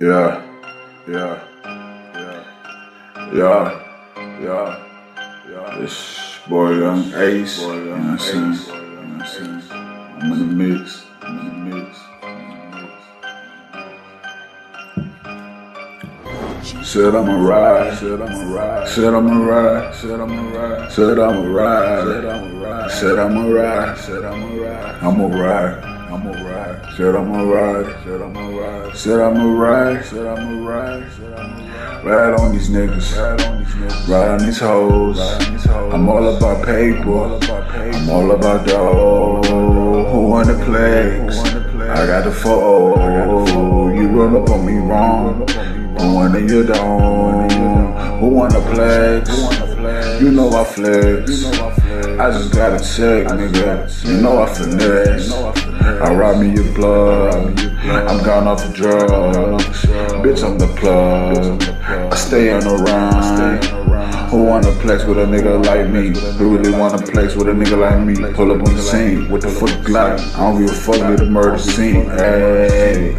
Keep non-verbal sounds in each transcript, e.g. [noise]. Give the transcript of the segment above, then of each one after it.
Yeah, yeah, yeah, yeah, yeah, yeah. This boy Young Ace, boy, you know what I'm saying? You know what I'm saying? I'm in the mix, I'm in the mix. Said I'ma ride, said I'ma ride, said I'ma ride, said I'ma ride, said I'ma ride, said I'ma ride, said I'ma ride, said I'ma ride, I'ma ride. I'ma ride. Said I'ma ride. Said I'ma ride. Said I'ma ride. Said I'ma ride. Said I'ma ride. Ride on these niggas. Ride on these niggas. Ride on these hoes. Ride on these hoes. I'm all about paper. I'm all about dough. Who wanna play? I got the four. You run up on me wrong. Who wanna you don't? Who wanna flex? You know I flex. I just got a check, nigga. You know I finesse. I rob me your blood. I'm gone off the drugs. Bitch, I'm the plug. I stay on the run. Who wanna flex with a nigga like me? Who really wanna flex with a nigga like me? Pull up on the scene with the foot Glock. I don't give a fuck with the murder scene. Hey,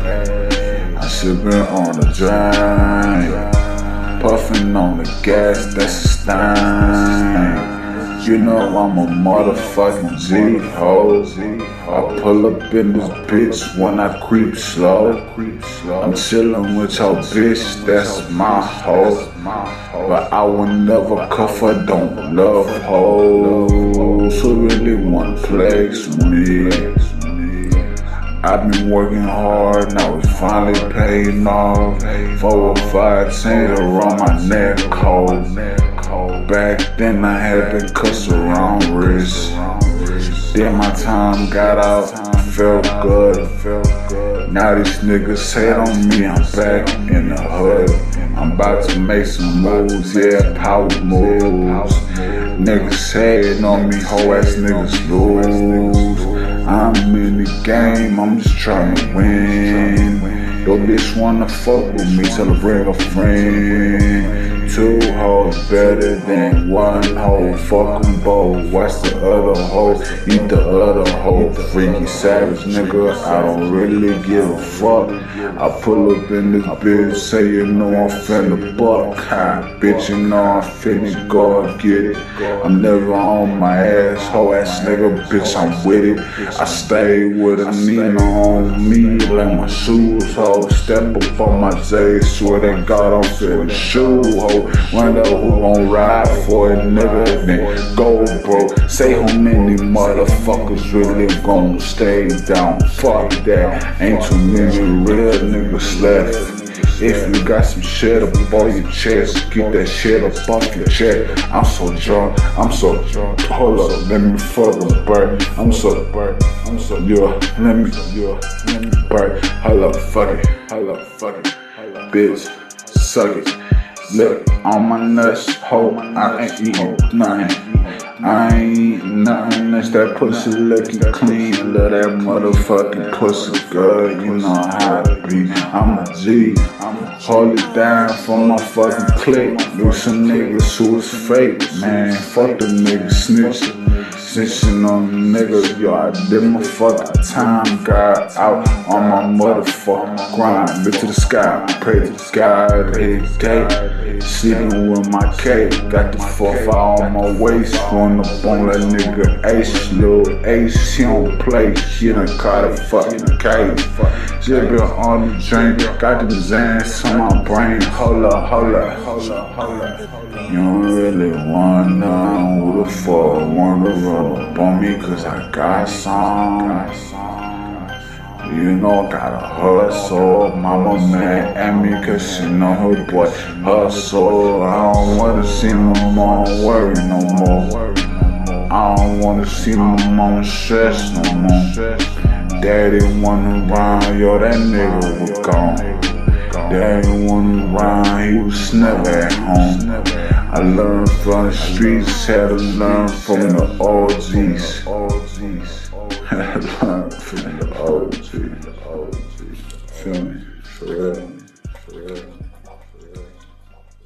I should been on the drive. Puffing on the gas, that's a stein. You know I'm a motherfucking G ho. I pull up in this bitch when I creep slow. I'm chillin' with your bitch, that's my hoe. But I will never cuff her, don't love hoes. Who really wanna flex me? I've been working hard, now it's finally paying off. Four or five chains around my neck, cold. Back then I had the cuss around wrist. Then my time got out, felt good. Now these niggas hate on me, I'm back in the hood. I'm about to make some moves, yeah, power moves. Niggas hating on me, hoe ass niggas lose. I'm in the game, I'm just trying to win. Your bitch wanna fuck with me, tell her bring a friend. Two hoes better than one hoe. Fuck them both. Watch the other hoe. Eat the other hoe. Freaky savage nigga. I don't really give a fuck. I pull up in this bitch. Say you know I'm finna buck. Ha, bitch, you know I'm finna go get it. I'm never on my ass. Hoe ass nigga. Bitch, I'm with it. I stay with a Nina on me. Like my shoes, hoe. Step up on my J. Swear to God, I'm finna shoe, hoe. Wonder who gon' ride for it, nigga. Then go, bro. Say how many motherfuckers really gon' stay down. Fuck that. Ain't too many real niggas left. If you got some shit up on your chest, get that shit up off your chest. I'm so drunk, I'm so drunk. Hold up, let me fucking burn. I'm so burn, I'm so yeah. Let me yeah, let me burn. Hold up, fuck it, hold up, fuck it, bitch, suck it. Look on my nuts, hoe, I ain't eating nothing. I ain't nothing that's that pussy looking clean. Love that motherfucking pussy good, you know how to be. I'm a G, hold it down for my fucking clique. Do some niggas who is fake, man. Fuck the niggas snitching. Snitching on niggas, yo, I did my fucking time, got out on my motherfucking grind. Look to the sky, pray to the God, hit gate. Sleeping with my cake, got the 4 on my waist, going up on that nigga Ace, little Ace, he don't play, she done caught a fucking case. Been on the drink, got the Xans on my brain, hold up, hold up, hold up, hold up. You don't really wanna who the fuck wanna run up on me, cause I got some. You know, gotta hustle. Mama mad at me cause she know her boy hustle. I don't wanna see no more worry no more. I don't wanna see my more stress no more. Daddy wanna run, yo, that nigga was gone. Daddy wanna run, he was never at home. I learned from the streets, had to learn from the OGs. I [laughs] learned from the OGs. Feel me? For real. For real.